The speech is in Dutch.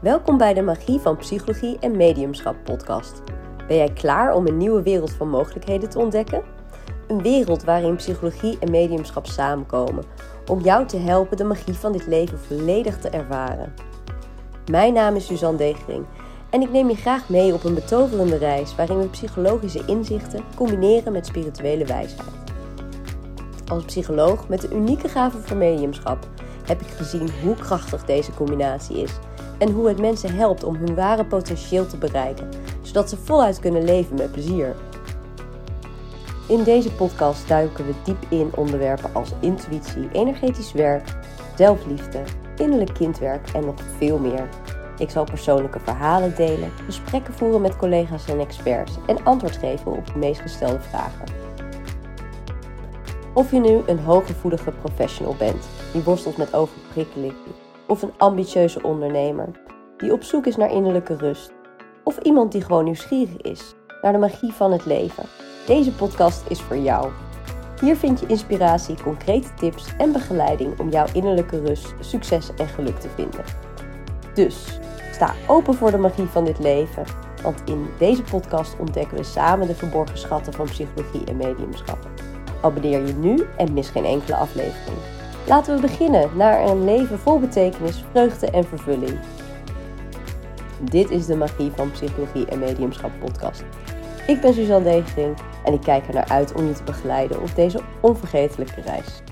Welkom bij de Magie van Psychologie en Mediumschap podcast. Ben jij klaar om een nieuwe wereld van mogelijkheden te ontdekken? Een wereld waarin psychologie en mediumschap samenkomen om jou te helpen de magie van dit leven volledig te ervaren. Mijn naam is Suzanne Degering en ik neem je graag mee op een betoverende reis waarin we psychologische inzichten combineren met spirituele wijsheid. Als psycholoog met de unieke gave voor mediumschap heb ik gezien hoe krachtig deze combinatie is en hoe het mensen helpt om hun ware potentieel te bereiken, zodat ze voluit kunnen leven met plezier. In deze podcast duiken we diep in onderwerpen als intuïtie, energetisch werk, zelfliefde, innerlijk kindwerk en nog veel meer. Ik zal persoonlijke verhalen delen, gesprekken voeren met collega's en experts en antwoord geven op de meest gestelde vragen. Of je nu een hooggevoelige professional bent die worstelt met overprikkeling, of een ambitieuze ondernemer die op zoek is naar innerlijke rust, of iemand die gewoon nieuwsgierig is naar de magie van het leven. Deze podcast is voor jou. Hier vind je inspiratie, concrete tips en begeleiding om jouw innerlijke rust, succes en geluk te vinden. Dus sta open voor de magie van dit leven, want in deze podcast ontdekken we samen de verborgen schatten van psychologie en mediumschap. Abonneer je nu en mis geen enkele aflevering. Laten we beginnen naar een leven vol betekenis, vreugde en vervulling. Dit is de Magie van Psychologie en Mediumschap podcast. Ik ben Suzanne Degering en ik kijk er naar uit om je te begeleiden op deze onvergetelijke reis.